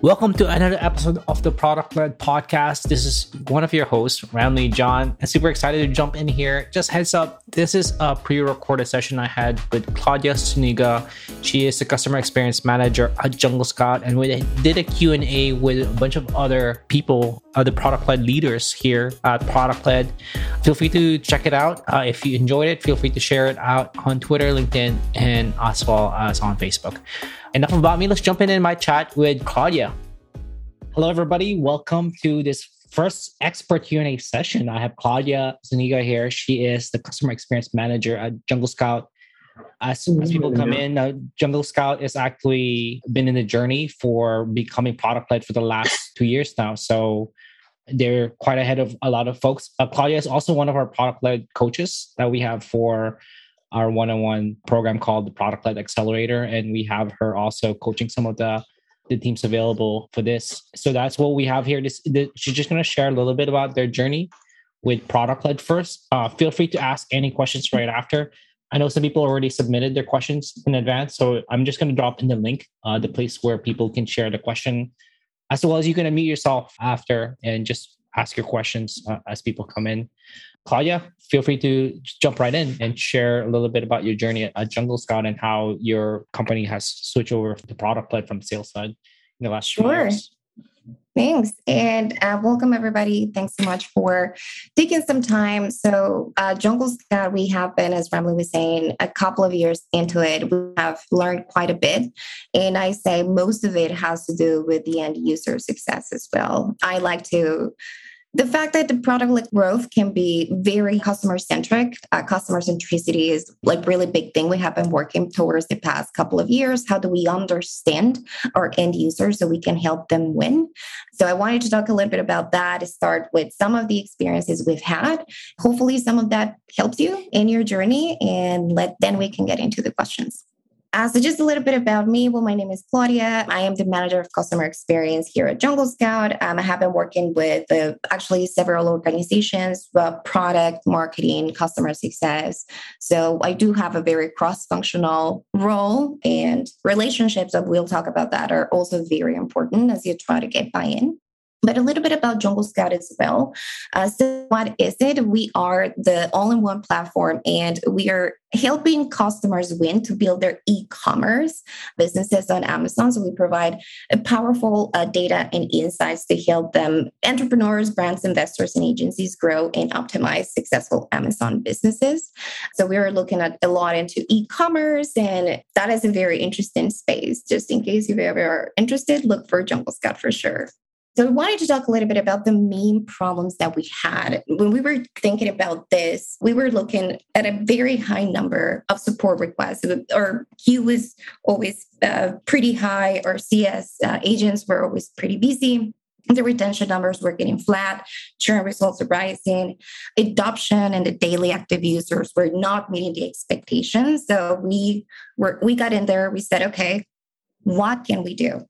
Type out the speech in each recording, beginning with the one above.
Welcome to another episode of the Product Led Podcast. This is one of your hosts, Ramli John. I'm super excited to jump in here. Just heads up, this is a pre-recorded session I had with Claudia Zuniga. She is the customer experience manager at Jungle Scout, and we did a Q&A with a bunch of other people, other product-led leaders here at Product Led. Feel free to check it out. Uh, if you enjoyed it, feel free to share it out on Twitter, LinkedIn, and as well as on Facebook. Enough about me. Let's jump in in my chat with Claudia. Hello, everybody. Welcome to this first expert Q&A session. I have Claudia Zuniga here. She is the customer experience manager at Jungle Scout. As, soon as people come in, uh, Jungle Scout has actually been in the journey for becoming product led for the last two years now. So they're quite ahead of a lot of folks. Uh, Claudia is also one of our product led coaches that we have for our one-on-one program called the Product Led Accelerator, and we have her also coaching some of the the teams available for this. So that's what we have here. This the, she's just going to share a little bit about their journey with Product Led first. Uh, feel free to ask any questions right after. I know some people already submitted their questions in advance, so I'm just going to drop in the link, uh, the place where people can share the question, as well as you can unmute yourself after and just ask your questions uh, as people come in. Claudia, feel free to jump right in and share a little bit about your journey at Jungle Scout and how your company has switched over to product led from sales side in the last sure. years. Thanks. And uh, welcome, everybody. Thanks so much for taking some time. So, uh, Jungle Scout, we have been, as Ramli was saying, a couple of years into it. We have learned quite a bit. And I say most of it has to do with the end user success as well. I like to the fact that the product like growth can be very customer centric uh, customer centricity is like really big thing we have been working towards the past couple of years. How do we understand our end users so we can help them win? So i wanted to talk a little bit about that start with some of the experiences we've had. Hopefully some of that helps you in your journey and let then we can get into the questions uh, so, just a little bit about me. Well, my name is Claudia. I am the manager of customer experience here at Jungle Scout. Um, I have been working with uh, actually several organizations, uh, product, marketing, customer success. So, I do have a very cross functional role, and relationships, we'll talk about that, are also very important as you try to get buy in. But a little bit about Jungle Scout as well. Uh, so, what is it? We are the all in one platform and we are helping customers win to build their e commerce businesses on Amazon. So, we provide powerful uh, data and insights to help them, entrepreneurs, brands, investors, and agencies grow and optimize successful Amazon businesses. So, we are looking at a lot into e commerce, and that is a very interesting space. Just in case you ever are interested, look for Jungle Scout for sure. So I wanted to talk a little bit about the main problems that we had. When we were thinking about this, we were looking at a very high number of support requests. Our queue was always uh, pretty high. Our CS uh, agents were always pretty busy. The retention numbers were getting flat, churn results are rising, adoption and the daily active users were not meeting the expectations. So we were we got in there, we said, okay, what can we do?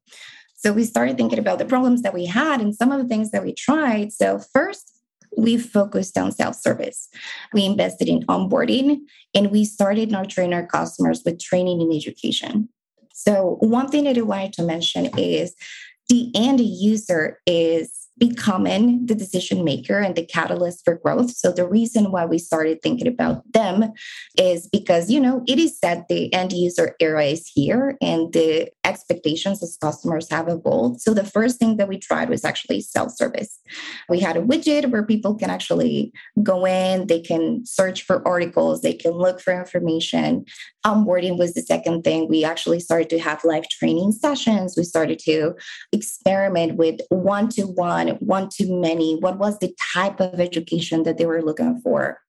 So we started thinking about the problems that we had and some of the things that we tried. So, first, we focused on self service. We invested in onboarding and we started nurturing our customers with training and education. So, one thing that I wanted to mention is the end user is becoming the decision maker and the catalyst for growth. So the reason why we started thinking about them is because, you know, it is that the end user era is here and the expectations as customers have evolved. So the first thing that we tried was actually self-service. We had a widget where people can actually go in, they can search for articles, they can look for information. Onboarding was the second thing. We actually started to have live training sessions. We started to experiment with one-to-one one to many? What was the type of education that they were looking for?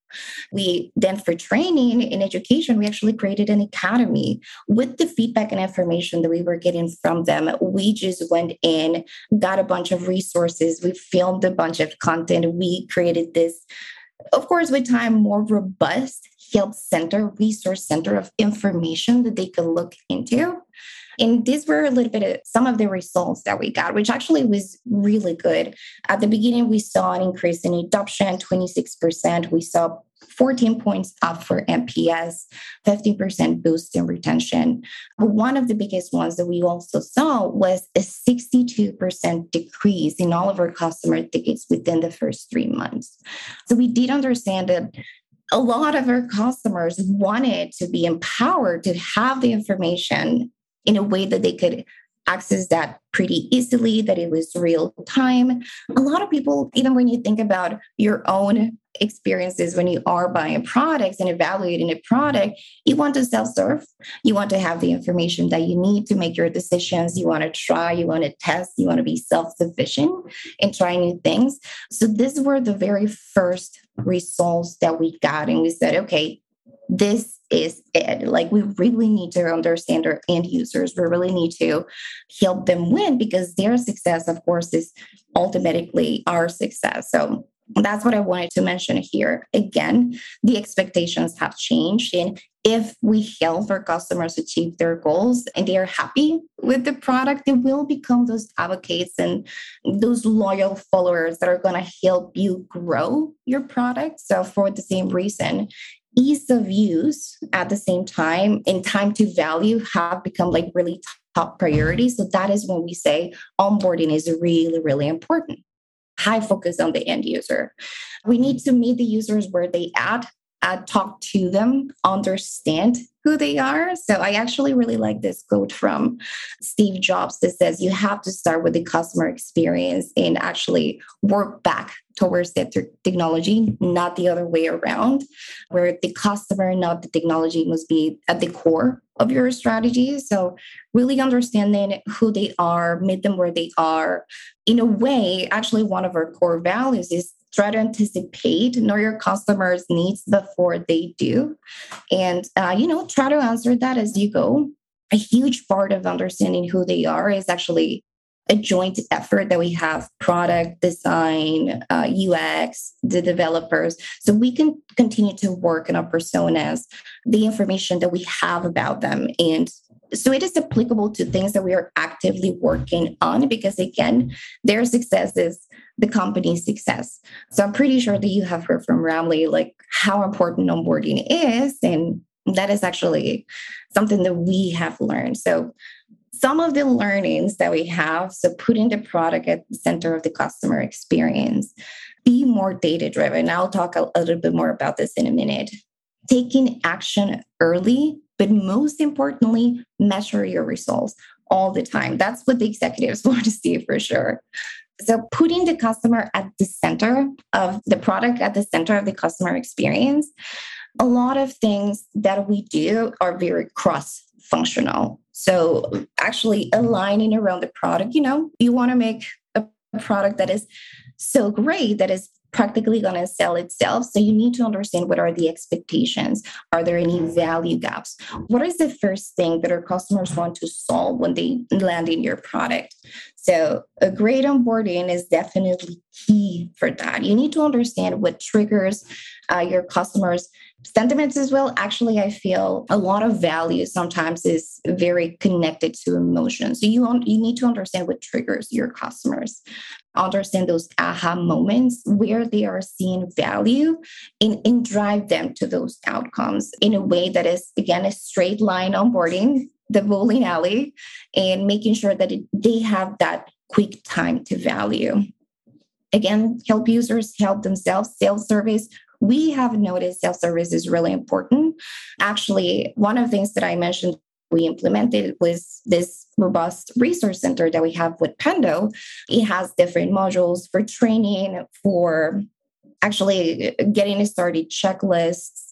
We then, for training in education, we actually created an academy with the feedback and information that we were getting from them. We just went in, got a bunch of resources, we filmed a bunch of content, we created this, of course, with time, more robust help center, resource center of information that they could look into. And these were a little bit of some of the results that we got, which actually was really good. At the beginning, we saw an increase in adoption, 26%. We saw 14 points up for NPS, 15% boost in retention. But one of the biggest ones that we also saw was a 62% decrease in all of our customer tickets within the first three months. So we did understand that a lot of our customers wanted to be empowered to have the information in a way that they could access that pretty easily, that it was real time. A lot of people, even when you think about your own experiences when you are buying products and evaluating a product, you want to self serve. You want to have the information that you need to make your decisions. You want to try, you want to test, you want to be self sufficient and try new things. So, these were the very first results that we got. And we said, okay, this is it. Like, we really need to understand our end users. We really need to help them win because their success, of course, is ultimately our success. So, that's what I wanted to mention here. Again, the expectations have changed. And if we help our customers achieve their goals and they are happy with the product, they will become those advocates and those loyal followers that are going to help you grow your product. So, for the same reason, ease of use at the same time and time to value have become like really top priorities. So, that is when we say onboarding is really, really important high focus on the end user. We need to meet the users where they at, uh, talk to them, understand who they are. So I actually really like this quote from Steve Jobs that says you have to start with the customer experience and actually work back towards that technology, not the other way around, where the customer, not the technology, must be at the core of your strategy. So, really understanding who they are, meet them where they are. In a way, actually, one of our core values is try to anticipate know your customers needs before they do. And uh, you know try to answer that as you go. A huge part of understanding who they are is actually a joint effort that we have product design uh, ux the developers. So we can continue to work in our personas the information that we have about them and so it is applicable to things that we are actively working on because again their success is the company's success. So i'm pretty sure that you have heard from ramli like how important onboarding is and that is actually something that we have learned. So some of the learnings that we have so putting the product at the center of the customer experience be more data driven i'll talk a, a little bit more about this in a minute. Taking action early but most importantly, measure your results all the time. That's what the executives want to see for sure. So, putting the customer at the center of the product, at the center of the customer experience, a lot of things that we do are very cross functional. So, actually aligning around the product, you know, you want to make a product that is so great, that is practically going to sell itself. So you need to understand what are the expectations. Are there any value gaps? What is the first thing that our customers want to solve when they land in your product? So a great onboarding is definitely key for that. You need to understand what triggers uh, your customers sentiments as well. Actually i feel a lot of value sometimes is very connected to emotions. So you, you need to understand what triggers your customers. Understand those aha moments where they are seeing value and, and drive them to those outcomes in a way that is again a straight line onboarding the bowling alley and making sure that it, they have that quick time to value. Again help users help themselves self service we have noticed self service is really important. Actually, one of the things that I mentioned we implemented was this robust resource center that we have with Pendo. It has different modules for training, for actually getting started checklists,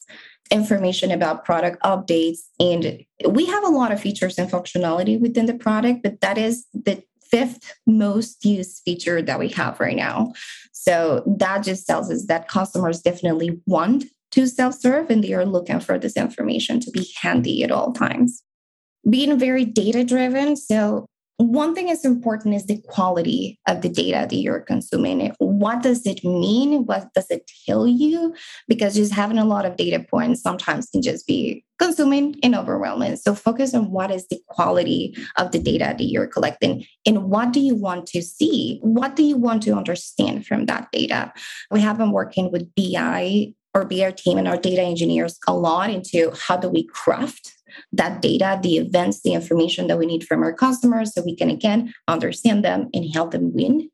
information about product updates. And we have a lot of features and functionality within the product, but that is the fifth most used feature that we have right now. So that just tells us that customers definitely want to self serve and they are looking for this information to be handy at all times. Being very data driven. So one thing is important is the quality of the data that you're consuming. What does it mean? What does it tell you? Because just having a lot of data points sometimes can just be consuming and overwhelming. So focus on what is the quality of the data that you're collecting and what do you want to see? What do you want to understand from that data? We have been working with BI or BI team and our data engineers a lot into how do we craft that data, the events, the information that we need from our customers so we can again understand them and help them win.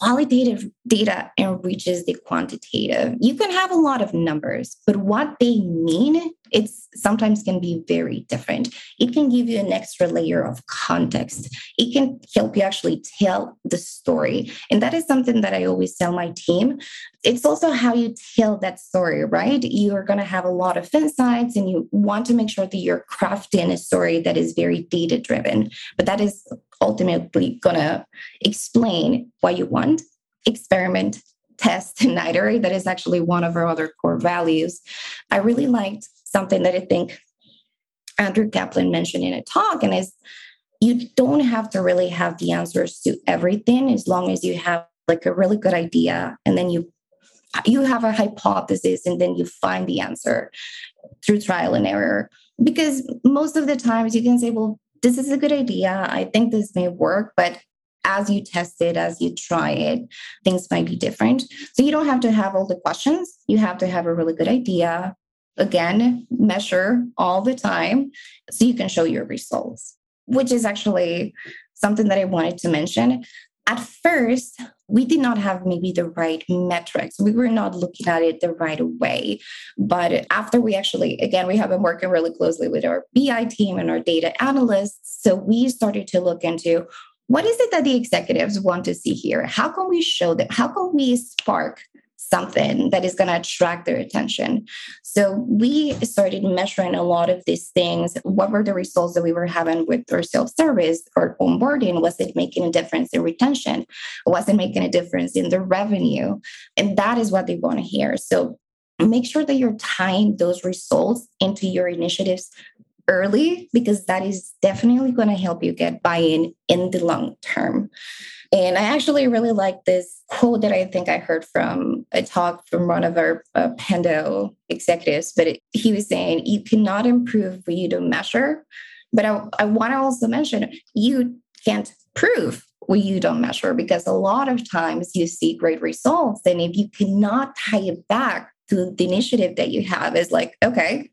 Qualitative data enriches the quantitative. You can have a lot of numbers, but what they mean, it's sometimes can be very different. It can give you an extra layer of context. It can help you actually tell the story. And that is something that I always tell my team. It's also how you tell that story, right? You are going to have a lot of insights and you want to make sure that you're crafting a story that is very data driven. But that is ultimately going to explain what you want, experiment, test, and iterate. That is actually one of our other core values. I really liked something that I think Andrew Kaplan mentioned in a talk, and is you don't have to really have the answers to everything as long as you have like a really good idea and then you you have a hypothesis and then you find the answer through trial and error because most of the times you can say well this is a good idea. I think this may work, but as you test it, as you try it, things might be different. So you don't have to have all the questions. You have to have a really good idea. Again, measure all the time so you can show your results, which is actually something that I wanted to mention. At first, we did not have maybe the right metrics. We were not looking at it the right way. But after we actually, again, we have been working really closely with our BI team and our data analysts. So we started to look into what is it that the executives want to see here? How can we show them? How can we spark something that is going to attract their attention. So we started measuring a lot of these things. What were the results that we were having with our self service or onboarding? Was it making a difference in retention? Was it making a difference in the revenue? And that is what they want to hear. So make sure that you're tying those results into your initiatives early because that is definitely going to help you get buy in in the long term. And I actually really like this quote that I think I heard from a talk from one of our uh, executives, but it, he was saying, You cannot improve what you don't measure. But I, I want to also mention, you can't prove what you don't measure because a lot of times you see great results. And if you cannot tie it back to the initiative that you have, is like, okay,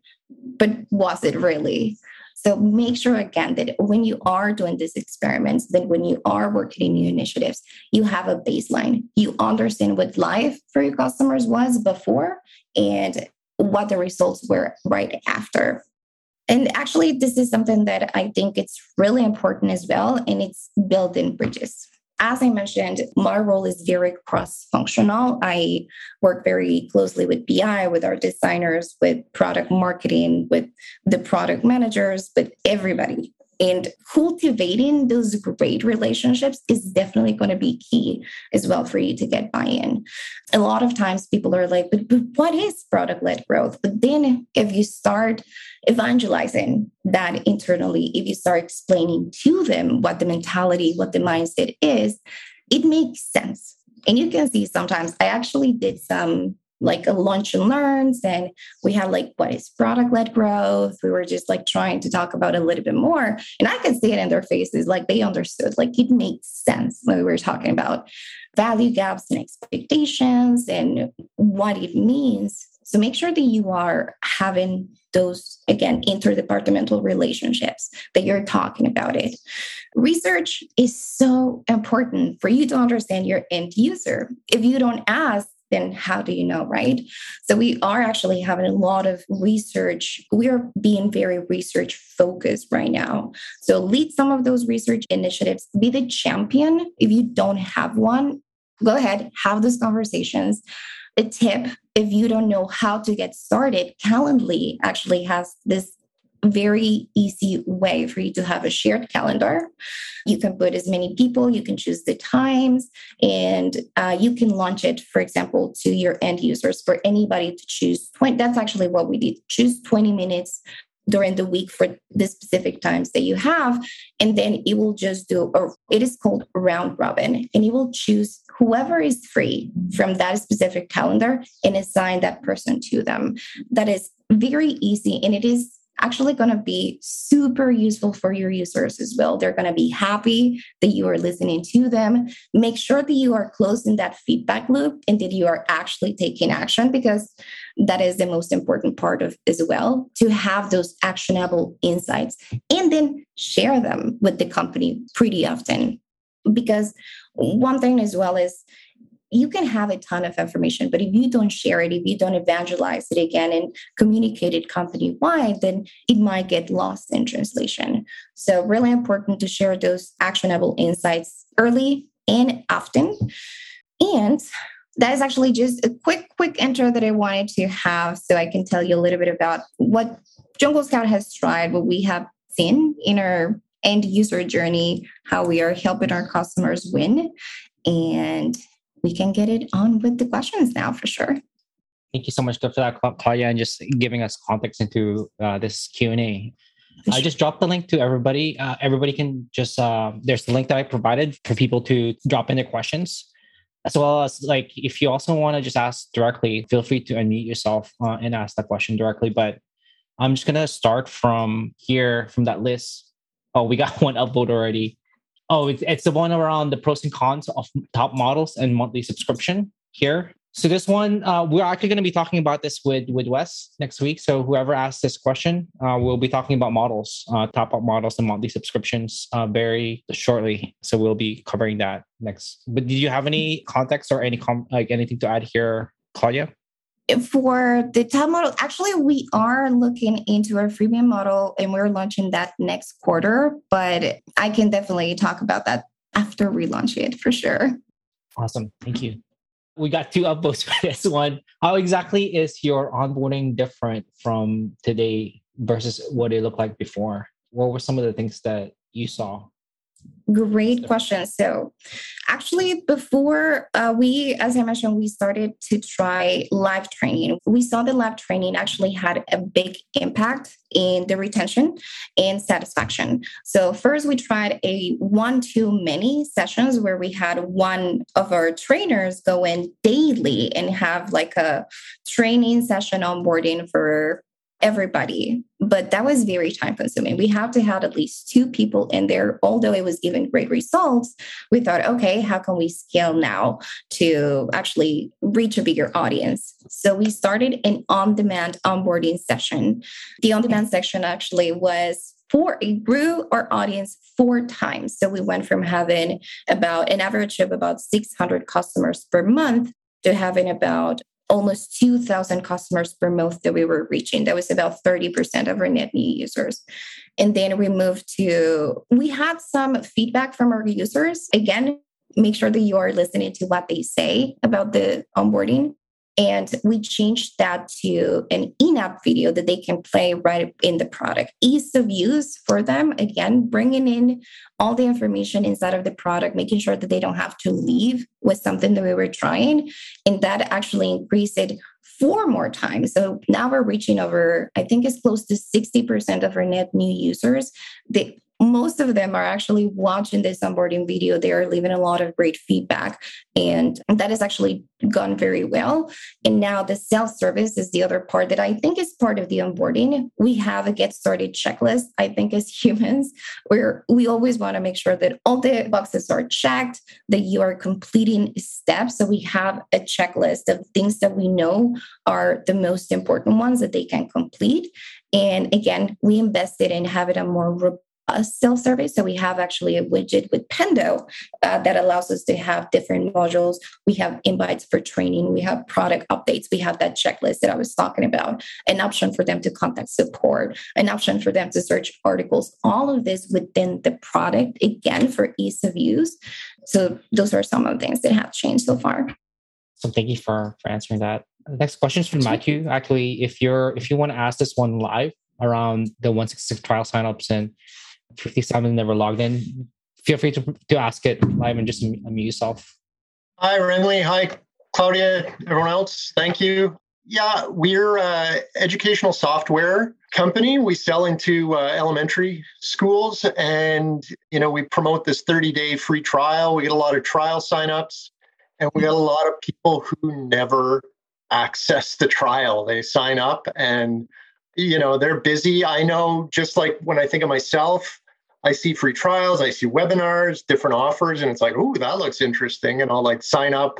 but was it really? So make sure again that when you are doing these experiments, that when you are working in new initiatives, you have a baseline. You understand what life for your customers was before and what the results were right after. And actually, this is something that I think it's really important as well, and it's building bridges as I mentioned, my role is very cross functional. I work very closely with BI, with our designers, with product marketing, with the product managers, with everybody. And cultivating those great relationships is definitely going to be key as well for you to get buy in. A lot of times people are like, but, but what is product led growth? But then if you start evangelizing that internally, if you start explaining to them what the mentality, what the mindset is, it makes sense. And you can see sometimes I actually did some like a lunch and learns and we had like what is product led growth? We were just like trying to talk about a little bit more and i could see it in their faces like they understood like it made sense when we were talking about value gaps and expectations and what it means. So make sure that you are having those again interdepartmental relationships that you're talking about it. Research is so important for you to understand your end user. If you don't ask then how do you know, right? So we are actually having a lot of research. We are being very research focused right now. So lead some of those research initiatives, be the champion. If you don't have one, go ahead, have those conversations. A tip if you don't know how to get started, Calendly actually has this very easy way for you to have a shared calendar. You can put as many people, you can choose the times, and uh, you can launch it, for example, to your end users for anybody to choose 20. That's actually what we did choose 20 minutes during the week for the specific times that you have. And then it will just do, or it is called round robin, and you will choose whoever is free from that specific calendar and assign that person to them. That is very easy and it is actually going to be super useful for your users as well. They're going to be happy that you are listening to them. Make sure that you are closing that feedback loop and that you are actually taking action because that is the most important part of as well to have those actionable insights and then share them with the company pretty often because one thing as well is you can have a ton of information, but if you don't share it, if you don't evangelize it again and communicate it company wide, then it might get lost in translation. So, really important to share those actionable insights early and often. And that is actually just a quick, quick intro that I wanted to have so I can tell you a little bit about what Jungle Scout has tried, what we have seen in our end user journey, how we are helping our customers win. And we can get it on with the questions now for sure. Thank you so much for that, Claudia, and just giving us context into uh, this Q and A. I just dropped the link to everybody. Uh, everybody can just uh, there's the link that I provided for people to drop in their questions, as well as like if you also want to just ask directly, feel free to unmute yourself uh, and ask that question directly. But I'm just gonna start from here from that list. Oh, we got one upvote already. Oh, it's, it's the one around the pros and cons of top models and monthly subscription here. So this one, uh, we're actually going to be talking about this with with Wes next week. So whoever asks this question, uh, we'll be talking about models, uh, top up models and monthly subscriptions uh, very shortly. So we'll be covering that next. But did you have any context or any com- like anything to add here, Claudia? For the top model, actually, we are looking into our freemium model and we're launching that next quarter. But I can definitely talk about that after we launch it for sure. Awesome. Thank you. We got two upvotes for this one. How exactly is your onboarding different from today versus what it looked like before? What were some of the things that you saw? Great question. So, actually, before uh, we, as I mentioned, we started to try live training. We saw that live training actually had a big impact in the retention and satisfaction. So, first, we tried a one to many sessions where we had one of our trainers go in daily and have like a training session onboarding for everybody but that was very time consuming. We have to have at least two people in there although it was giving great results. We thought okay how can we scale now to actually reach a bigger audience? So we started an on-demand onboarding session. The on-demand section actually was for it grew our audience four times. So we went from having about an average of about 600 customers per month to having about almost 2,000 customers per month that we were reaching. That was about 30% of our net new users. And then we moved to, we had some feedback from our users. Again, make sure that you are listening to what they say about the onboarding. And we changed that to an in app video that they can play right in the product. Ease of use for them, again, bringing in all the information inside of the product, making sure that they don't have to leave with something that we were trying. And that actually increased it four more times. So now we're reaching over, I think it's close to 60% of our net new users. They most of them are actually watching this onboarding video. They are leaving a lot of great feedback, and that has actually gone very well. And now the self service is the other part that I think is part of the onboarding. We have a get started checklist. I think as humans, where we always want to make sure that all the boxes are checked, that you are completing steps. So we have a checklist of things that we know are the most important ones that they can complete. And again, we invested in having a more a self survey. So we have actually a widget with Pendo uh, that allows us to have different modules. We have invites for training. We have product updates. We have that checklist that I was talking about, an option for them to contact support, an option for them to search articles, all of this within the product, again, for ease of use. So those are some of the things that have changed so far. So thank you for, for answering that. next question is from Matthew. Actually, if you're if you want to ask this one live around the 166 trial signups and 57 never logged in, feel free to, to ask it live and just unmute yourself. Hi, Renly. Hi, Claudia. Everyone else. Thank you. Yeah, we're an educational software company. We sell into uh, elementary schools, and you know we promote this 30-day free trial. We get a lot of trial signups, and we get a lot of people who never access the trial. They sign up and You know, they're busy. I know just like when I think of myself, I see free trials, I see webinars, different offers, and it's like, oh, that looks interesting. And I'll like sign up.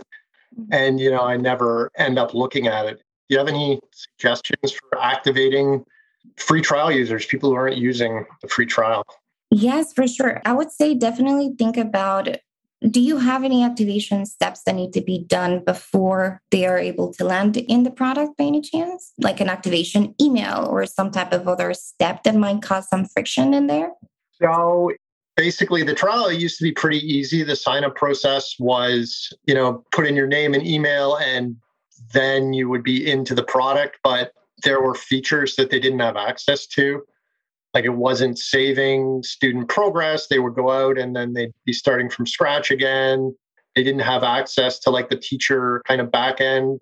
Mm-hmm. And, you know, I never end up looking at it. Do you have any suggestions for activating free trial users, people who aren't using the free trial? Yes, for sure. I would say definitely think about do you have any activation steps that need to be done before they are able to land in the product by any chance? Like an activation email or some type of other step that might cause some friction in there? So basically the trial used to be pretty easy. The sign up process was, you know, put in your name and email and then you would be into the product, but there were features that they didn't have access to. Like it wasn't saving student progress. They would go out and then they'd be starting from scratch again. They didn't have access to like the teacher kind of back end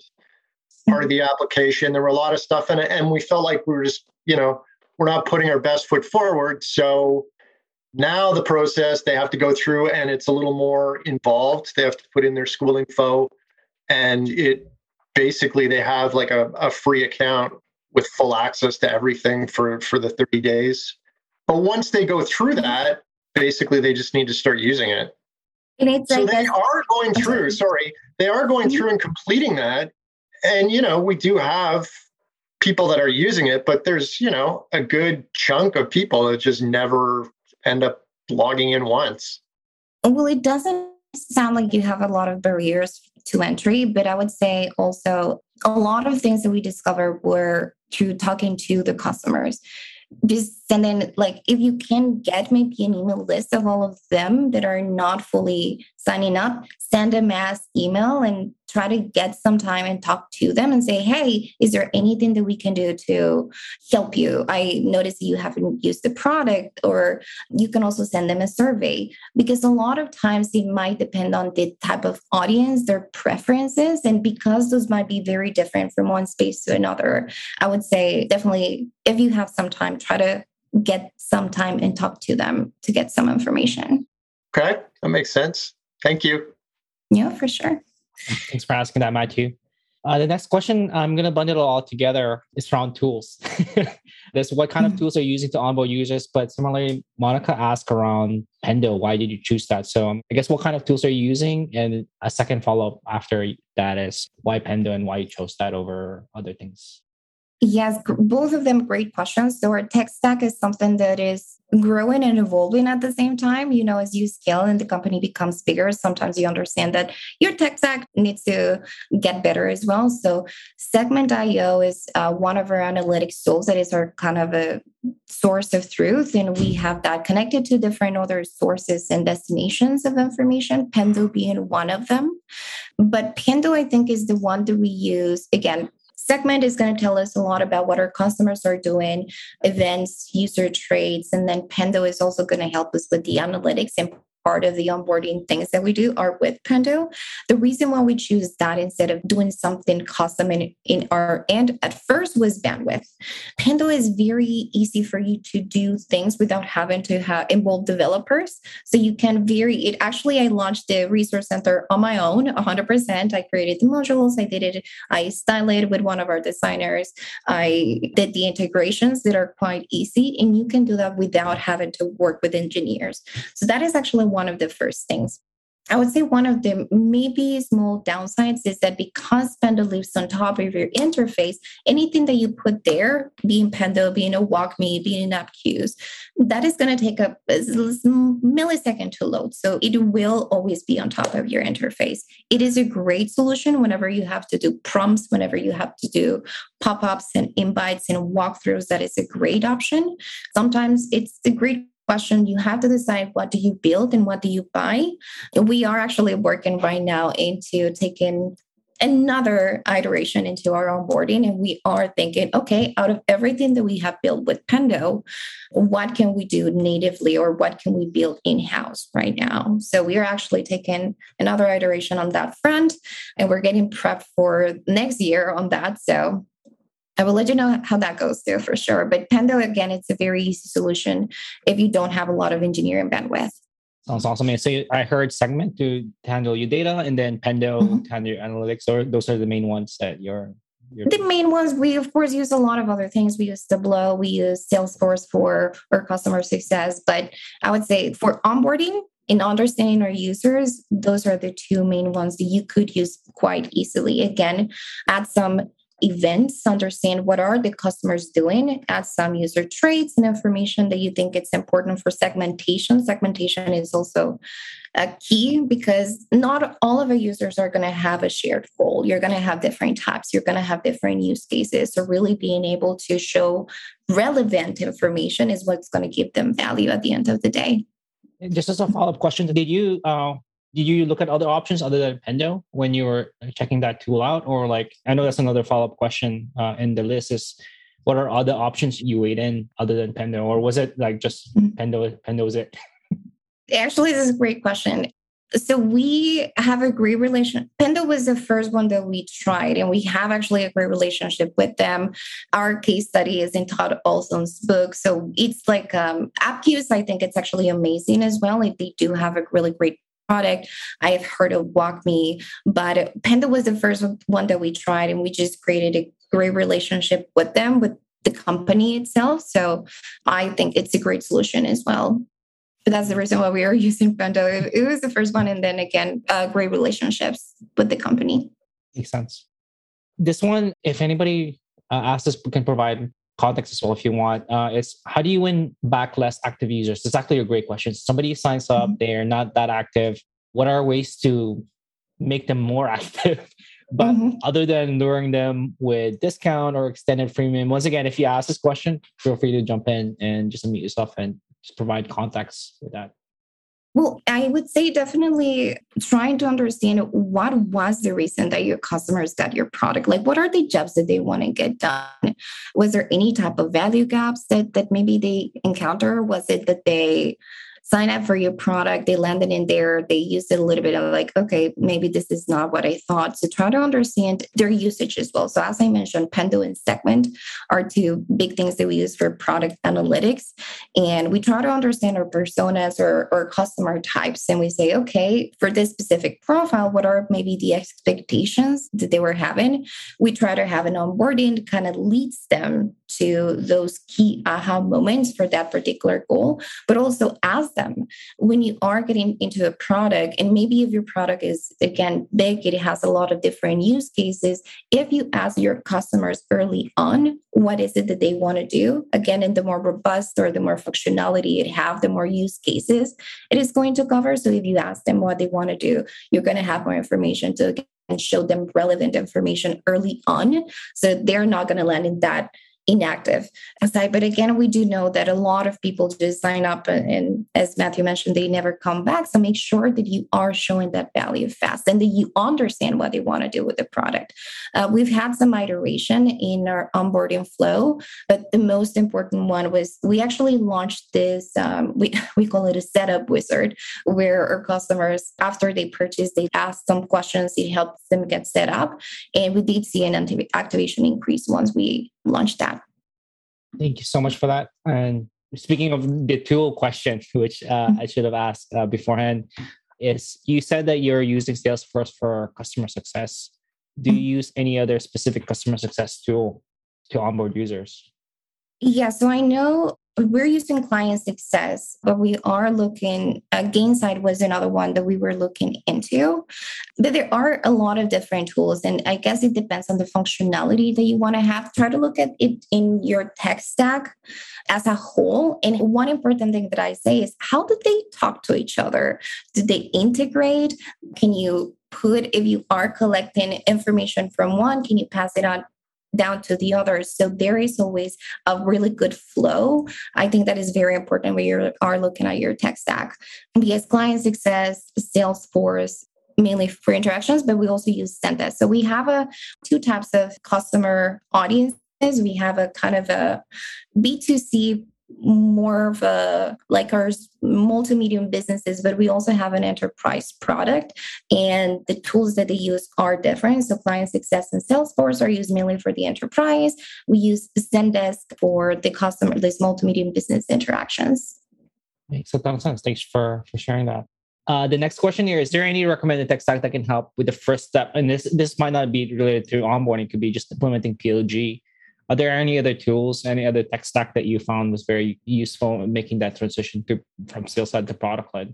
part of the application. There were a lot of stuff in it. And we felt like we were just, you know, we're not putting our best foot forward. So now the process they have to go through and it's a little more involved. They have to put in their school info and it basically they have like a, a free account with full access to everything for for the 30 days. But once they go through that, basically they just need to start using it. And it's so like they are going through, sorry, they are going through and completing that. And you know, we do have people that are using it, but there's, you know, a good chunk of people that just never end up logging in once. Oh, well, it doesn't sound like you have a lot of barriers to entry, but I would say also a lot of things that we discovered were through talking to the customers. Just send in like if you can get maybe an email list of all of them that are not fully signing up send a mass email and try to get some time and talk to them and say hey is there anything that we can do to help you i notice you haven't used the product or you can also send them a survey because a lot of times it might depend on the type of audience their preferences and because those might be very different from one space to another i would say definitely if you have some time try to get some time and talk to them to get some information. Okay, that makes sense. Thank you. Yeah, for sure. Thanks for asking that, Matthew. Uh, the next question, I'm going to bundle it all together, is around tools. this what kind of mm-hmm. tools are you using to onboard users? But similarly, Monica asked around Pendo, why did you choose that? So um, I guess what kind of tools are you using? And a second follow up after that is why Pendo and why you chose that over other things. Yes, both of them great questions. So our tech stack is something that is growing and evolving at the same time. You know, as you scale and the company becomes bigger, sometimes you understand that your tech stack needs to get better as well. So Segment.io is uh, one of our analytics tools that is our kind of a source of truth. And we have that connected to different other sources and destinations of information, Pendo being one of them. But Pendo, I think, is the one that we use, again, segment is going to tell us a lot about what our customers are doing, events, user traits, and then Pendo is also going to help us with the analytics and part of the onboarding things that we do are with Pendo. The reason why we choose that instead of doing something custom in, in our end at first was bandwidth. Pendo is very easy for you to do things without having to have involve developers. So you can very it actually I launched the resource center on my own 100%. I created the modules, I did it, I styled it with one of our designers. I did the integrations that are quite easy and you can do that without having to work with engineers. So that is actually one of the first things. I would say one of the maybe small downsides is that because Pendo lives on top of your interface, anything that you put there, being Pendo, being a WalkMe, being an Appcues, that is going to take a, millisecond to load. So it will always be on top of your interface. It is a great solution whenever you have to do prompts, whenever you have to do pop-ups and invites and walkthroughs. That is a great option. Sometimes it's a great question you have to decide what do you build and what do you buy? We are actually working right now into taking another iteration into our onboarding and we are thinking okay out of everything that we have built with pendo what can we do natively or what can we build in-house right now? So we are actually taking another iteration on that front and we're getting prepped for next year on that. So I will let you know how that goes too for sure. But Pendo, again, it's a very easy solution if you don't have a lot of engineering bandwidth. Sounds awesome. So I heard segment to handle your data and then Pendo mm-hmm. to handle your analytics, or those are the main ones that you're the main ones we of course use a lot of other things we use tableau we use salesforce for our customer success but i would say for onboarding and understanding our users those are the two main ones that you could use quite easily again add some events understand what are the customers doing add some user traits and information that you think it's important for segmentation. Segmentation is also a key because not all of our users are going to have a shared goal you're going to have different types. You're going to have different use cases. So really being able to show relevant information is what's going to give them value at the end of the day. Just as a follow-up question did you uh, did you look at other options other than Pendo when you were checking that tool out? Or like, I know that's another follow up question uh, in the list is what are other options you weighed in other than Pendo? Or was it like just mm-hmm. Pendo, Pendo was it? Actually, this is a great question. So we have a great relation. Pendo was the first one that we tried, and we have actually a great relationship with them. Our case study is in Todd Olson's book, so it's like um, Appcues. I think it's actually amazing as well. Like they do have a really great product. I've heard of WalkMe, but Pendo was the first one that we tried, and we just created a great relationship with them, with the company itself. So I think it's a great solution as well. But that's the reason why we are using Pendo. It was the first one, and then again, uh, great relationships with the company. Makes sense. This one, if anybody uh, asks us, can provide context as well if you want uh, is how do you win back less active users? It's actually a great question. Somebody signs up mm-hmm. they're not that active. What are ways to make them more active? But mm-hmm. other than luring them with discount or extended freemium once again if you ask this question feel free to jump in and just unmute yourself and just provide context with that well, I would say definitely trying to understand what was the reason that your customers got your product. Like, what are the jobs that they want to get done? Was there any type of value gaps that that maybe they encounter? Was it that they sign up for your product, they landed in there, they used it a little bit of like, okay, maybe this is not what I thought. So try to understand their usage as well. So as I mentioned, Pendo and Segment are two big things that we use for product analytics. And we try to understand our personas or, or customer types. And we say, okay, for this specific profile, what are maybe the expectations that they were having? We try to have an onboarding that kind of leads them to those key aha moments for that particular goal, but also ask them when you are getting into a product, and maybe if your product is again big, it has a lot of different use cases. If you ask your customers early on, what is it that they want to do? Again, in the more robust or the more functionality it have, the more use cases it is going to cover. So if you ask them what they want to do, you're going to have more information to and show them relevant information early on so they're not going to land in that inactive aside. But again, we do know that a lot of people just sign up and, and, as Matthew mentioned, they never come back. So make sure that you are showing that value fast and that you understand what they want to do with the product. Uh, we've had some iteration in our onboarding flow, but the most important one was we actually launched this, um, we, we call it a setup wizard, where our customers, after they purchase, they ask some questions, it helps them get set up. And we did see an activation increase once we launched that. Thank you so much for that. And speaking of the tool question, which uh. I should have asked uh, beforehand, is you said that you're using Salesforce for customer success. Do you use any other specific customer success tool to onboard users? Yeah, so I know we're using client success, but we are looking, uh, Gainsight was another one that we were looking into. But there are a lot of different tools, and I guess it depends on the functionality that you want to have. Try to look at it in your tech stack as a whole. And one important thing that I say is how did they talk to each other? Did they integrate? Can you put, if you are collecting information from one, can you pass it on down to the others. So there is always a really good flow. I think that is very important when you are looking at your tech stack. Because client success, Salesforce, mainly for interactions, but we also use Zendesk. So we have a two types of customer audiences. We have a kind of a B2C more of a like our multi-medium businesses but we also have an enterprise product. And the tools that they use are different. So client success and salesforce are used mainly for the enterprise. We use zendesk for the customer this multi-medium business interactions. Makes a ton of sense. Thanks for for sharing that. Uh, the next question here is there any recommended tech stack that can help with the first step? And this this might not be related to onboarding, it could be just implementing PLG. Are there any other tools, any other tech stack that you found was very useful in making that transition to from sales side to product led?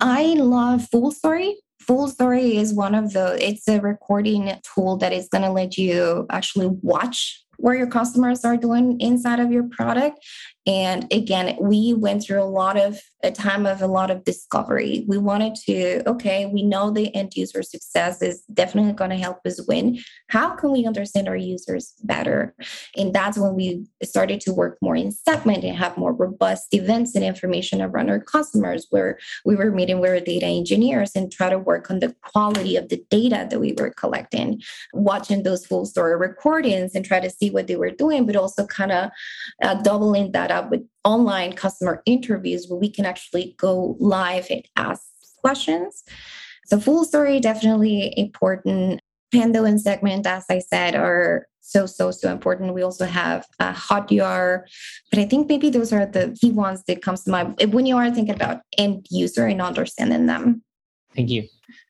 I love FullStory. Full Story is one of the, it's a recording tool that is going to let you actually watch where your customers are doing inside of your product. And again, we went through a lot of a time of a lot of discovery. We wanted to, okay, we know the end user success is definitely going to help us win. How can we understand our users better? And that's when we started to work more in segment and have more robust events and information around our customers, where we were meeting with our data engineers and try to work on the quality of the data that we were collecting, watching those FullStory recordings and try to see what they were doing, but also kind of uh, doubling that up with online customer interviews where we can actually go live and ask questions. So, FullStory definitely important. Pendo and segment, as I said, are so so so important. We also have uh, Hotjar, but I think maybe those are the key ones that comes to mind when you are thinking about end user and understanding them. Thank you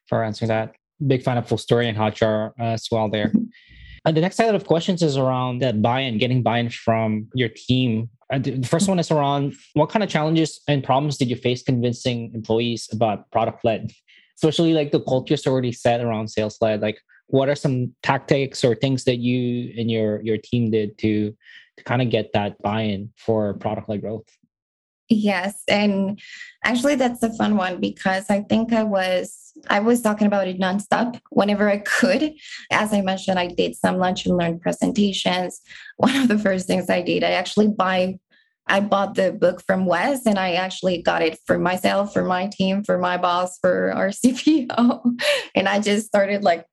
for answering that. Big fan of FullStory and Hotjar uh, as well. There. Mm-hmm. Uh, the next set of questions is around that buy-in, getting buy-in from your team. Uh, the first one is around what kind of challenges and problems did you face convincing employees about product led, especially like the culture's already set around sales led. Like, what are some tactics or things that you and your your team did to to kind of get that buy-in for product led growth? Yes. And actually that's a fun one because I think I was I was talking about it nonstop whenever I could. As I mentioned, I did some lunch and learn presentations. One of the first things I did, I actually buy I bought the book from Wes and I actually got it for myself, for my team, for my boss, for our CPO. And I just started like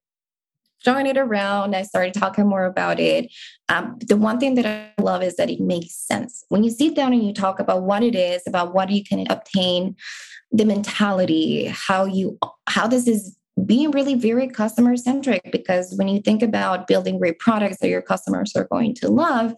showing it around. I started talking more about it. Um, the one thing that I love is that it makes sense. When you sit down and you talk about what it is, about what you can obtain, the mentality, how you, how this is being really very customer centric. Because when you think about building great products that your customers are going to love,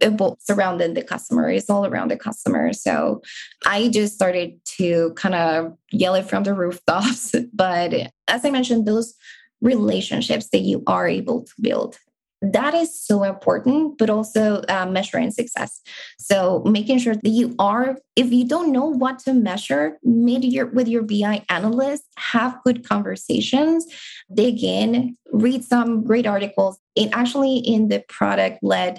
it surrounded the customer it's all around the customer so i just started to kind of yell it from the rooftops but as i mentioned those relationships that you are able to build that is so important but also uh, measuring success so making sure that you are if you don't know what to measure meet your with your bi analyst have good conversations dig in read some great articles and actually in the product led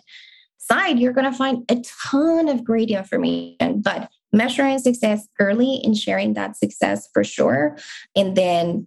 side you're going to find a ton of great information but measuring success early and sharing that success for sure and then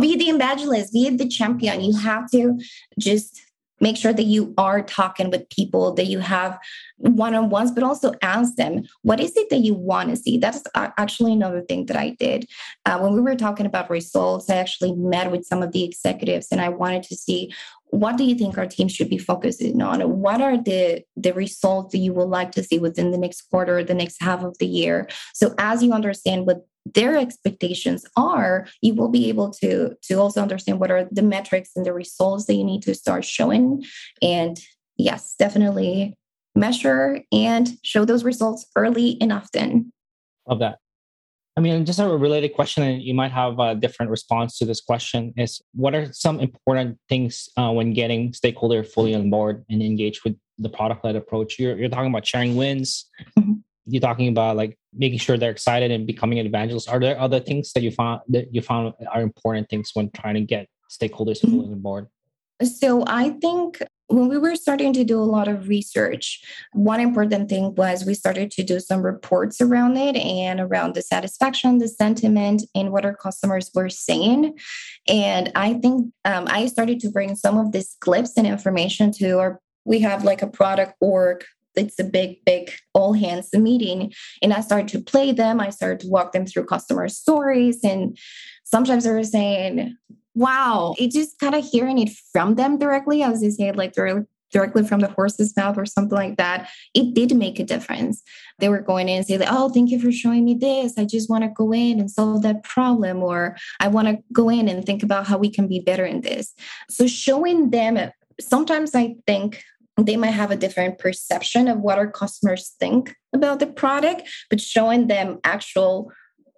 be the evangelist, be the champion. You have to just make sure that you are talking with people that you have one-on-ones but also ask them what is it that you want to see that's actually another thing that i did. Uh, when we were talking about results i actually met with some of the executives and i wanted to see what do you think our team should be focusing on? What are the the results that you would like to see within the next quarter the next half of the year? So as you understand what their expectations are you will be able to to also understand what are the metrics and the results that you need to start showing. And yes definitely measure and show those results early and often. Of that. I mean just a related question and you might have a different response to this question is what are some important things uh, when getting stakeholder fully on board and engaged with the product led approach? You're, you're talking about sharing wins you're talking about like making sure they're excited and becoming an evangelist are there other things that you found that you found are important things when trying to get stakeholders mm-hmm. on board? So i think when we were starting to do a lot of research one important thing was we started to do some reports around it and around the satisfaction the sentiment and what our customers were saying. And i think um, i started to bring some of these clips and information to our we have like a product org it's a big, big all hands meeting. And I started to play them. I started to walk them through customer stories. And sometimes they were saying, wow, it just kind of hearing it from them directly, as they say, like directly from the horse's mouth or something like that, it did make a difference. They were going in and say, like, oh, thank you for showing me this. I just want to go in and solve that problem, or I want to go in and think about how we can be better in this. So showing them sometimes I think they might have a different perception of what our customers think about the product, but showing them actual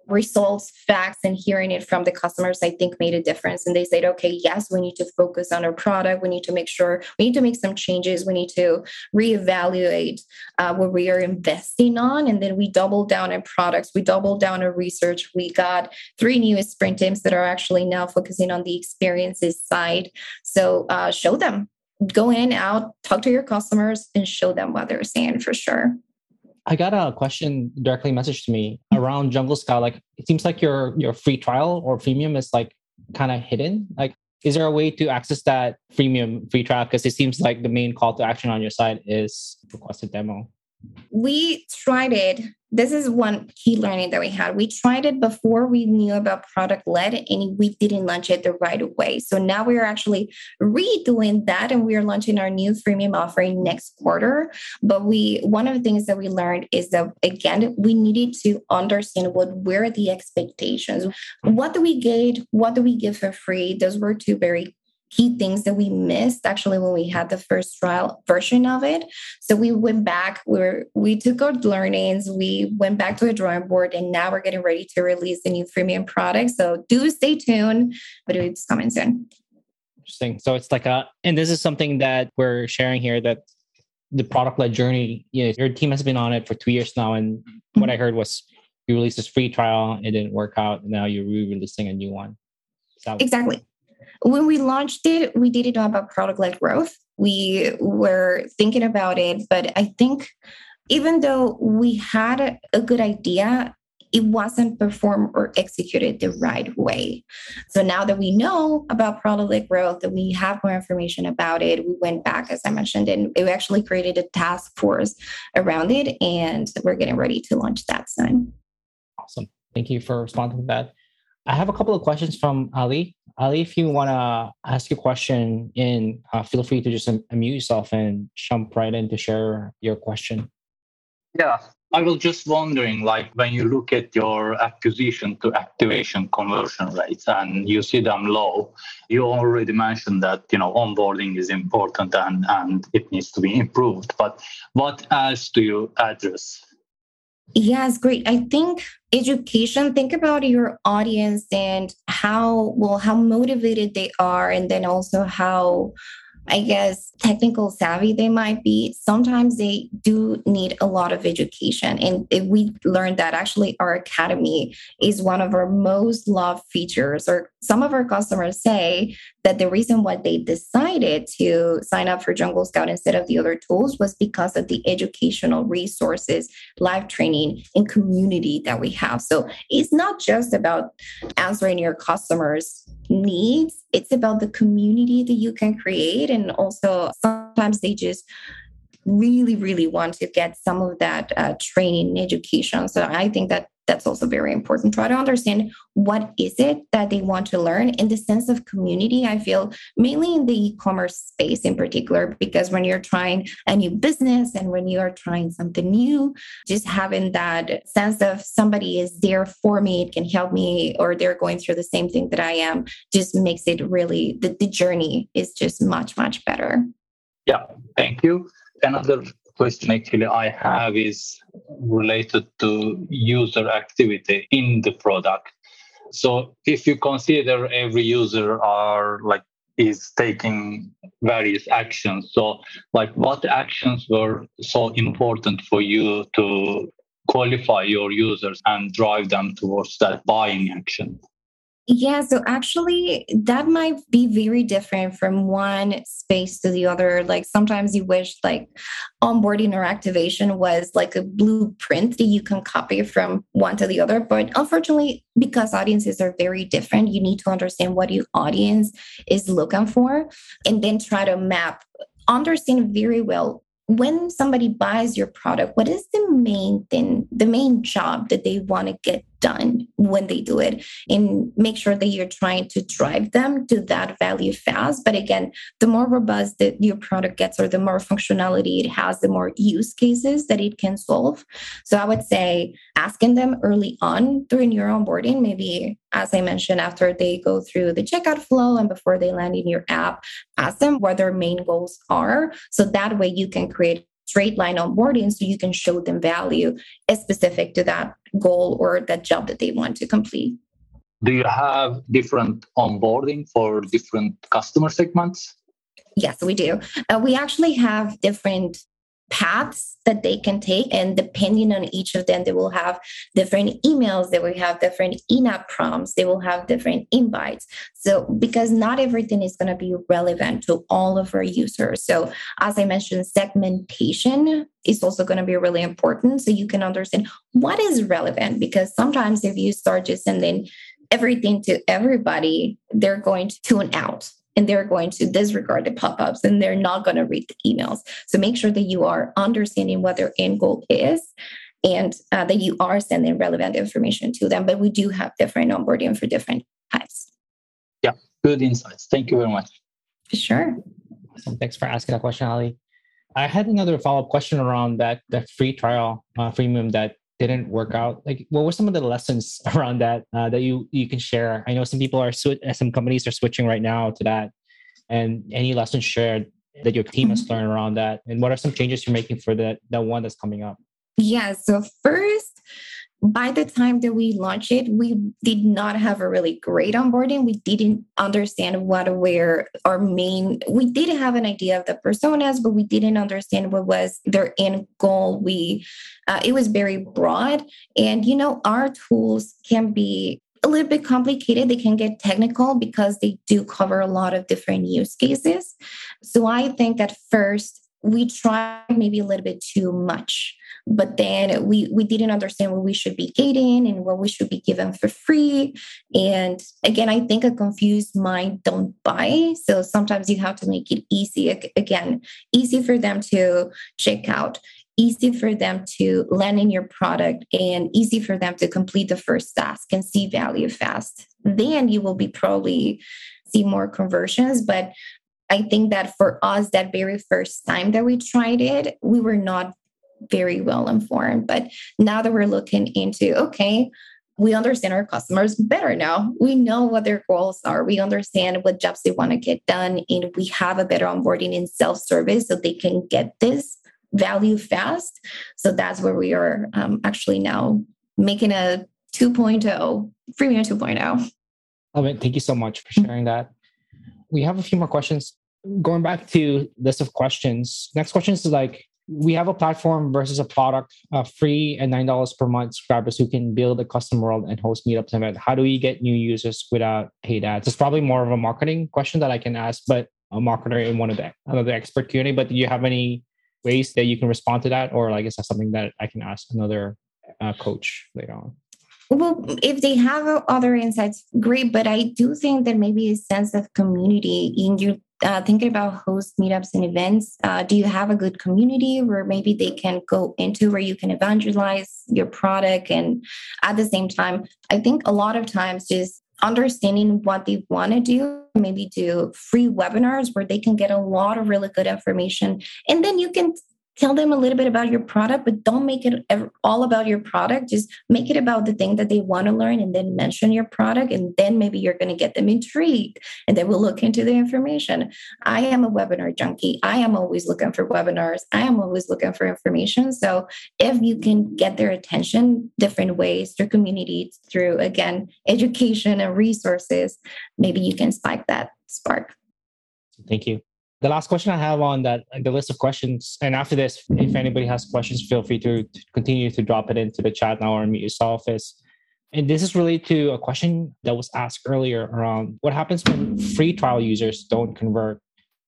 results, facts, and hearing it from the customers, I think made a difference. And they said, okay, yes, we need to focus on our product. We need to make sure we need to make some changes. We need to reevaluate uh, what we are investing on. And then we doubled down on products. We doubled down on research. We got three new sprint teams that are actually now focusing on the experiences side. So uh, show them. Go in, out, talk to your customers, and show them what they're saying for sure. I got a question directly messaged to me mm-hmm. around Jungle Scout. Like, it seems like your your free trial or freemium is like kind of hidden. Like, is there a way to access that freemium free trial? Because it seems like the main call to action on your site is request a demo we tried it. This is one key learning that we had. We tried it before we knew about product led and we didn't launch it the right way. So now we are actually redoing that and we are launching our new freemium offering next quarter. But we one of the things that we learned is that again, we needed to understand what were the expectations. What do we get? What do we give for free? Those were two very key things that we missed actually when we had the first trial version of it. So we went back, we were, we took our learnings, we went back to a drawing board, and now we're getting ready to release the new freemium product. So do stay tuned, but it's coming soon. Interesting. So it's like a, and this is something that we're sharing here that the product led journey, you know, your team has been on it for two years now. And mm-hmm. what I heard was you released this free trial, it didn't work out. And now you're re releasing a new one. exactly. When we launched it, we did it about product led growth. We were thinking about it, but I think even though we had a good idea, it wasn't performed or executed the right way. So now that we know about product led growth, that we have more information about it, we went back, as I mentioned, and we actually created a task force around it, and we're getting ready to launch that soon. Awesome. Thank you for responding to that. I have a couple of questions from Ali. Ali, if you want to ask a question in, uh, feel free to just unmute yourself and jump right in to share your question. Yeah, I was just wondering, like when you look at your acquisition to activation conversion rates and you see them low, you already mentioned that you know onboarding is important and and it needs to be improved. But what else do you address Yes, great. I think education, think about your audience and how well how motivated they are and then also how I guess, technical savvy they might be, sometimes they do need a lot of education. And we learned that actually our academy is one of our most loved features, or some of our customers say that the reason why they decided to sign up for Jungle Scout instead of the other tools was because of the educational resources, live training, and community that we have. So it's not just about answering your customers' needs, it's about the community that you can create. And also, sometimes they just really, really want to get some of that uh, training education. So I think that that's also very important. Try to understand what is it that they want to learn in the sense of community i feel mainly in the e-commerce space in particular because when you're trying a new business and when you are trying something new just having that sense of somebody is there for me it can help me or they're going through the same thing that i am just makes it really the, the journey is just much much better. Yeah thank you. Another question actually I have is related to user activity in the product. So if you consider every user are like is taking various actions. So like what actions were so important for you to qualify your users and drive them towards that buying action? Yeah, so actually, that might be very different from one space to the other. Like sometimes you wish like onboarding or activation was like a blueprint that you can copy from one to the other. But unfortunately, because audiences are very different, you need to understand what your audience is looking for and then try to map, understand very well when somebody buys your product, what is the main thing, the main job that they want to get done when they do it and make sure that you're trying to drive them to that value fast. But again the more robust that your product gets or the more functionality it has the more use cases that it can solve. So i would say asking them early on during your onboarding maybe as i mentioned after they go through the checkout flow and before they land in your app ask them what their main goals are. So that way you can create straight line onboarding so you can show them value specific to that goal or that job that they want to complete. Do you have different onboarding for different customer segments? Yes, we do. Uh, we actually have different paths that they can take and depending on each of them they will have different emails they will have different in-app prompts they will have different invites. So because not everything is going to be relevant to all of our users. So as i mentioned segmentation is also going to be really important so you can understand what is relevant because sometimes if you start just sending everything to everybody they're going to tune out and they're going to disregard the pop-ups and they're not going to read the emails. So make sure that you are understanding what their end goal is and uh, that you are sending relevant information to them but we do have different onboarding for different types. Yeah good insights. Thank you very much. For sure. Awesome. thanks for asking that question ali. I had another follow-up question around that that free trial uh, freemium that didn't work out like what were some of the lessons around that uh, that you you can share? I know some people are some companies are switching right now to that. And any lessons shared that your team has mm-hmm. learned around that? And what are some changes you're making for the the one that's coming up? Yeah so first by the time that we launched it, we did not have a really great onboarding. We didn't understand what were our main, we did have an idea of the personas, but we didn't understand what was their end goal. We, uh, it was very broad. And, you know, our tools can be a little bit complicated. They can get technical because they do cover a lot of different use cases. So I think at first we tried maybe a little bit too much but then we we didn't understand what we should be getting and what we should be given for free. And again i think a confused mind don't buy. So sometimes you have to make it easy again easy for them to check out easy for them to land in your product and easy for them to complete the first task and see value fast. Then you will be probably see more conversions but I think that for us, that very first time that we tried it, we were not very well informed. But now that we're looking into, okay, we understand our customers better now. We know what their goals are. We understand what jobs they want to get done. And we have a better onboarding in self service so they can get this value fast. So that's where we are um, actually now making a 2.0, freemium 2.0. Love it. Thank you so much for sharing that. We have a few more questions. Going back to list of questions. Next question is like, we have a platform versus a product, uh, free and nine dollars per month subscribers who can build a custom world and host meetups and. How do we get new users without paid ads? It's probably more of a marketing question that I can ask, but a marketer in one of the another expert A. But do you have any ways that you can respond to that, or like is that something that I can ask another uh, coach later on? Well, if they have other insights, great. But I do think that maybe a sense of community in your uh, thinking about host meetups and events, uh, do you have a good community where maybe they can go into where you can evangelize your product? And at the same time, I think a lot of times just understanding what they want to do, maybe do free webinars where they can get a lot of really good information. And then you can tell them a little bit about your product, but don't make it all about your product. Just make it about the thing that they want to learn and then mention your product. And then maybe you're going to get them intrigued and they will look into the information. I am a webinar junkie. I am always looking for webinars. I am always looking for information. So if you can get their attention different ways through community, through again, education and resources, maybe you can spike that spark. Thank you the last question I have on that the list of questions, and after this, if anybody has questions, feel free to, continue to drop it into the chat now or mute yourself. Is and this is related to a question that was asked earlier around what happens when free trial users don't convert.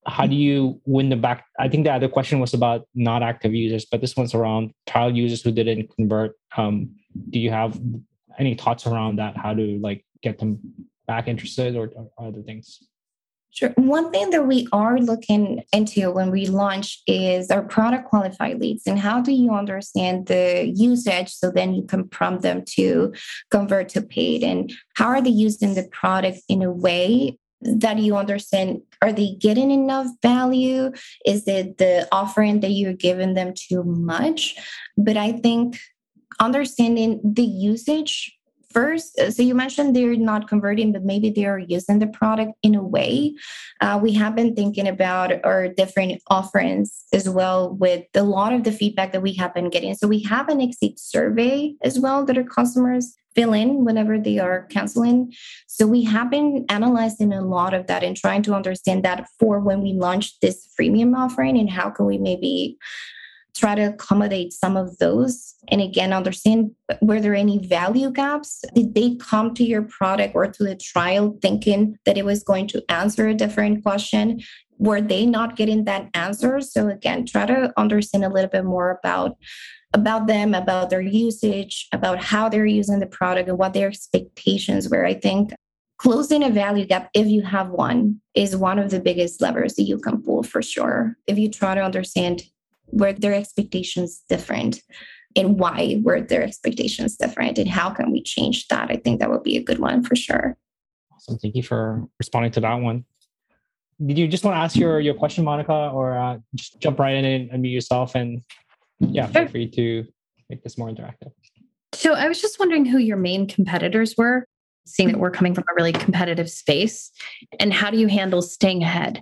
How do you win the back? I think the other question was about not active users, but this one's around trial users who didn't convert. Um, do you have any thoughts around that? How to like get them back interested or, or other things? Sure. One thing that we are looking into when we launch is our product qualified leads and how do you understand the usage so then you can prompt them to convert to paid? And how are they using the product in a way that you understand are they getting enough value? Is it the offering that you're giving them too much? But i think understanding the usage first, uh, so you mentioned they're not converting, but maybe they are using the product in a way. Uh, we have been thinking about our different offerings as well with a lot of the feedback that we have been getting. So we have an exit survey as well that our customers fill in whenever they are canceling. So we have been analyzing a lot of that and trying to understand that for when we launch this freemium offering and how can we maybe try to accommodate some of those and again understand were there any value gaps. Did they come to your product or to the trial thinking that it was going to answer a different question? Were they not getting that answer? So again try to understand a little bit more about about them about their usage about how they're using the product and what their expectations were. I think closing a value gap if you have one is one of the biggest levers that you can pull for sure. If you try to understand were their expectations different? And why were their expectations different? And how can we change that? I think that would be a good one for sure. Awesome. Thank you for responding to that one. Did you just want to ask your your question monica or uh, just jump right in and unmute yourself and yeah feel free to make this more interactive. So i was just wondering who your main competitors were seeing that we're coming from a really competitive space and how do you handle staying ahead?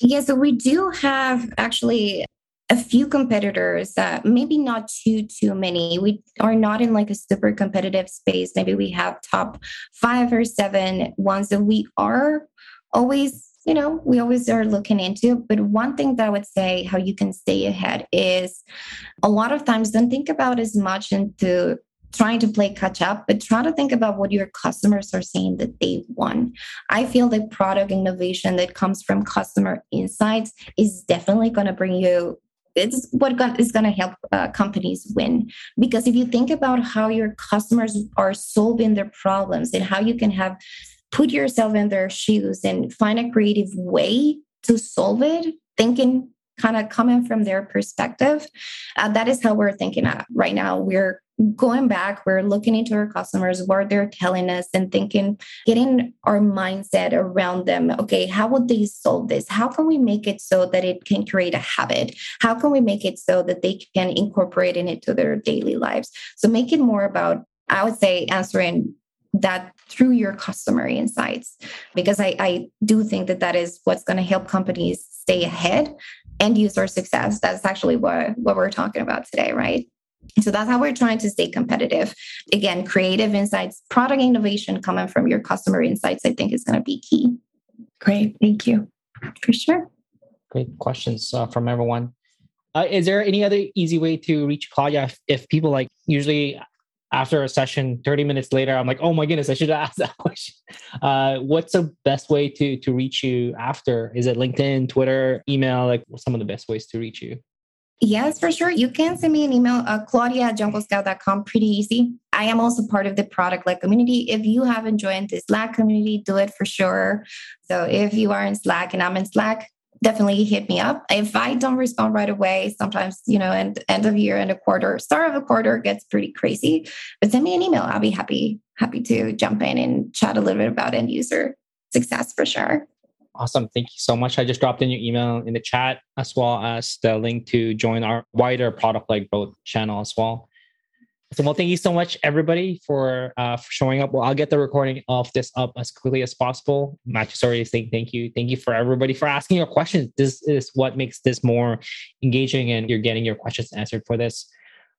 Yeah so we do have actually a few competitors uh, maybe not too too many. We are not in like a super competitive space. Maybe we have top five or seven ones that we are always you know we always are looking into. But one thing that i would say how you can stay ahead is a lot of times don't think about as much into trying to play catch up, but try to think about what your customers are saying that they want. I feel that product innovation that comes from customer insights is definitely going to bring you it's what is going to help uh, companies win. Because if you think about how your customers are solving their problems and how you can have put yourself in their shoes and find a creative way to solve it thinking kind of coming from their perspective uh, that is how we're thinking at right now. We're going back, we're looking into our customers, what they're telling us, and thinking, getting our mindset around them. Okay, how would they solve this? How can we make it so that it can create a habit? How can we make it so that they can incorporate it into their daily lives? So make it more about, I would say, answering that through your customer insights, because I, I do think that that is what's going to help companies stay ahead and user success. That's actually what, what we're talking about today, right? So that's how we're trying to stay competitive. Again, creative insights, product innovation coming from your customer insights, I think is going to be key. Great. Thank you. For sure. Great questions uh, from everyone. Uh, is there any other easy way to reach Claudia if, if, people like usually after a session 30 minutes later i'm like oh my goodness i should have asked that question uh, what's the best way to to reach you after is it linkedin twitter email like some of the best ways to reach you Yes, for sure. You can send me an email, uh, Claudia at junglescout.com. Pretty easy. I am also part of the product led community. If you haven't joined the Slack community, do it for sure. So if you are in Slack and I'm in Slack, definitely hit me up. If I don't respond right away, sometimes, you know, end, end of year, end of quarter, start of a quarter gets pretty crazy. But send me an email. I'll be happy, happy to jump in and chat a little bit about end user success for sure. Awesome. Thank you so much. I just dropped in your email in the chat as well as the link to join our wider product like growth channel as well. So, well, thank you so much, everybody, for uh, for showing up. Well, I'll get the recording of this up as quickly as possible. Matt just already saying thank you. Thank you for everybody for asking your questions. This is what makes this more engaging, and you're getting your questions answered for this.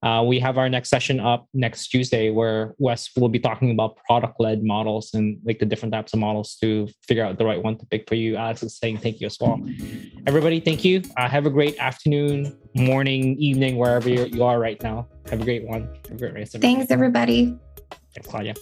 Uh, we have our next session up next Tuesday where Wes will be talking about product led models and like the different types of models to figure out the right one to pick for you. Alex is saying thank you as well. Everybody, thank you. Uh, have a great afternoon, morning, evening, wherever you are right now. Have a great one. Have a great rest Thanks, everybody. Thanks, Claudia.